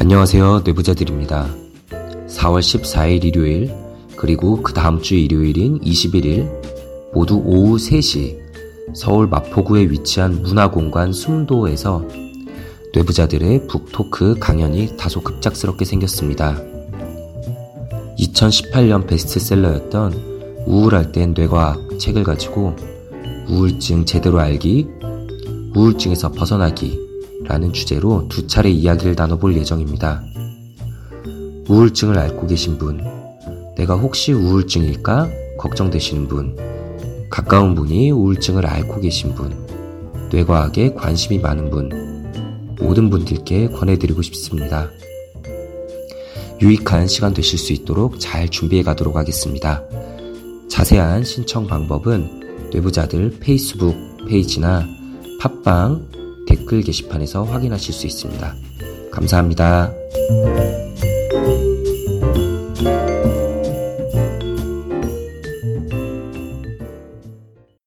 안녕하세요. 뇌부자들입니다. 4월 14일 일요일, 그리고 그 다음 주 일요일인 21일, 모두 오후 3시, 서울 마포구에 위치한 문화공간 숨도에서 뇌부자들의 북토크 강연이 다소 급작스럽게 생겼습니다. 2018년 베스트셀러였던 우울할 땐 뇌과학 책을 가지고 우울증 제대로 알기, 우울증에서 벗어나기, 라는 주제로 두 차례 이야기를 나눠볼 예정입니다. 우울증을 앓고 계신 분, 내가 혹시 우울증일까 걱정되시는 분, 가까운 분이 우울증을 앓고 계신 분, 뇌과학에 관심이 많은 분, 모든 분들께 권해드리고 싶습니다. 유익한 시간 되실 수 있도록 잘 준비해 가도록 하겠습니다. 자세한 신청 방법은 뇌부자들 페이스북 페이지나 팟빵 댓글 게시판에서 확인하실 수 있습니다. 감사합니다.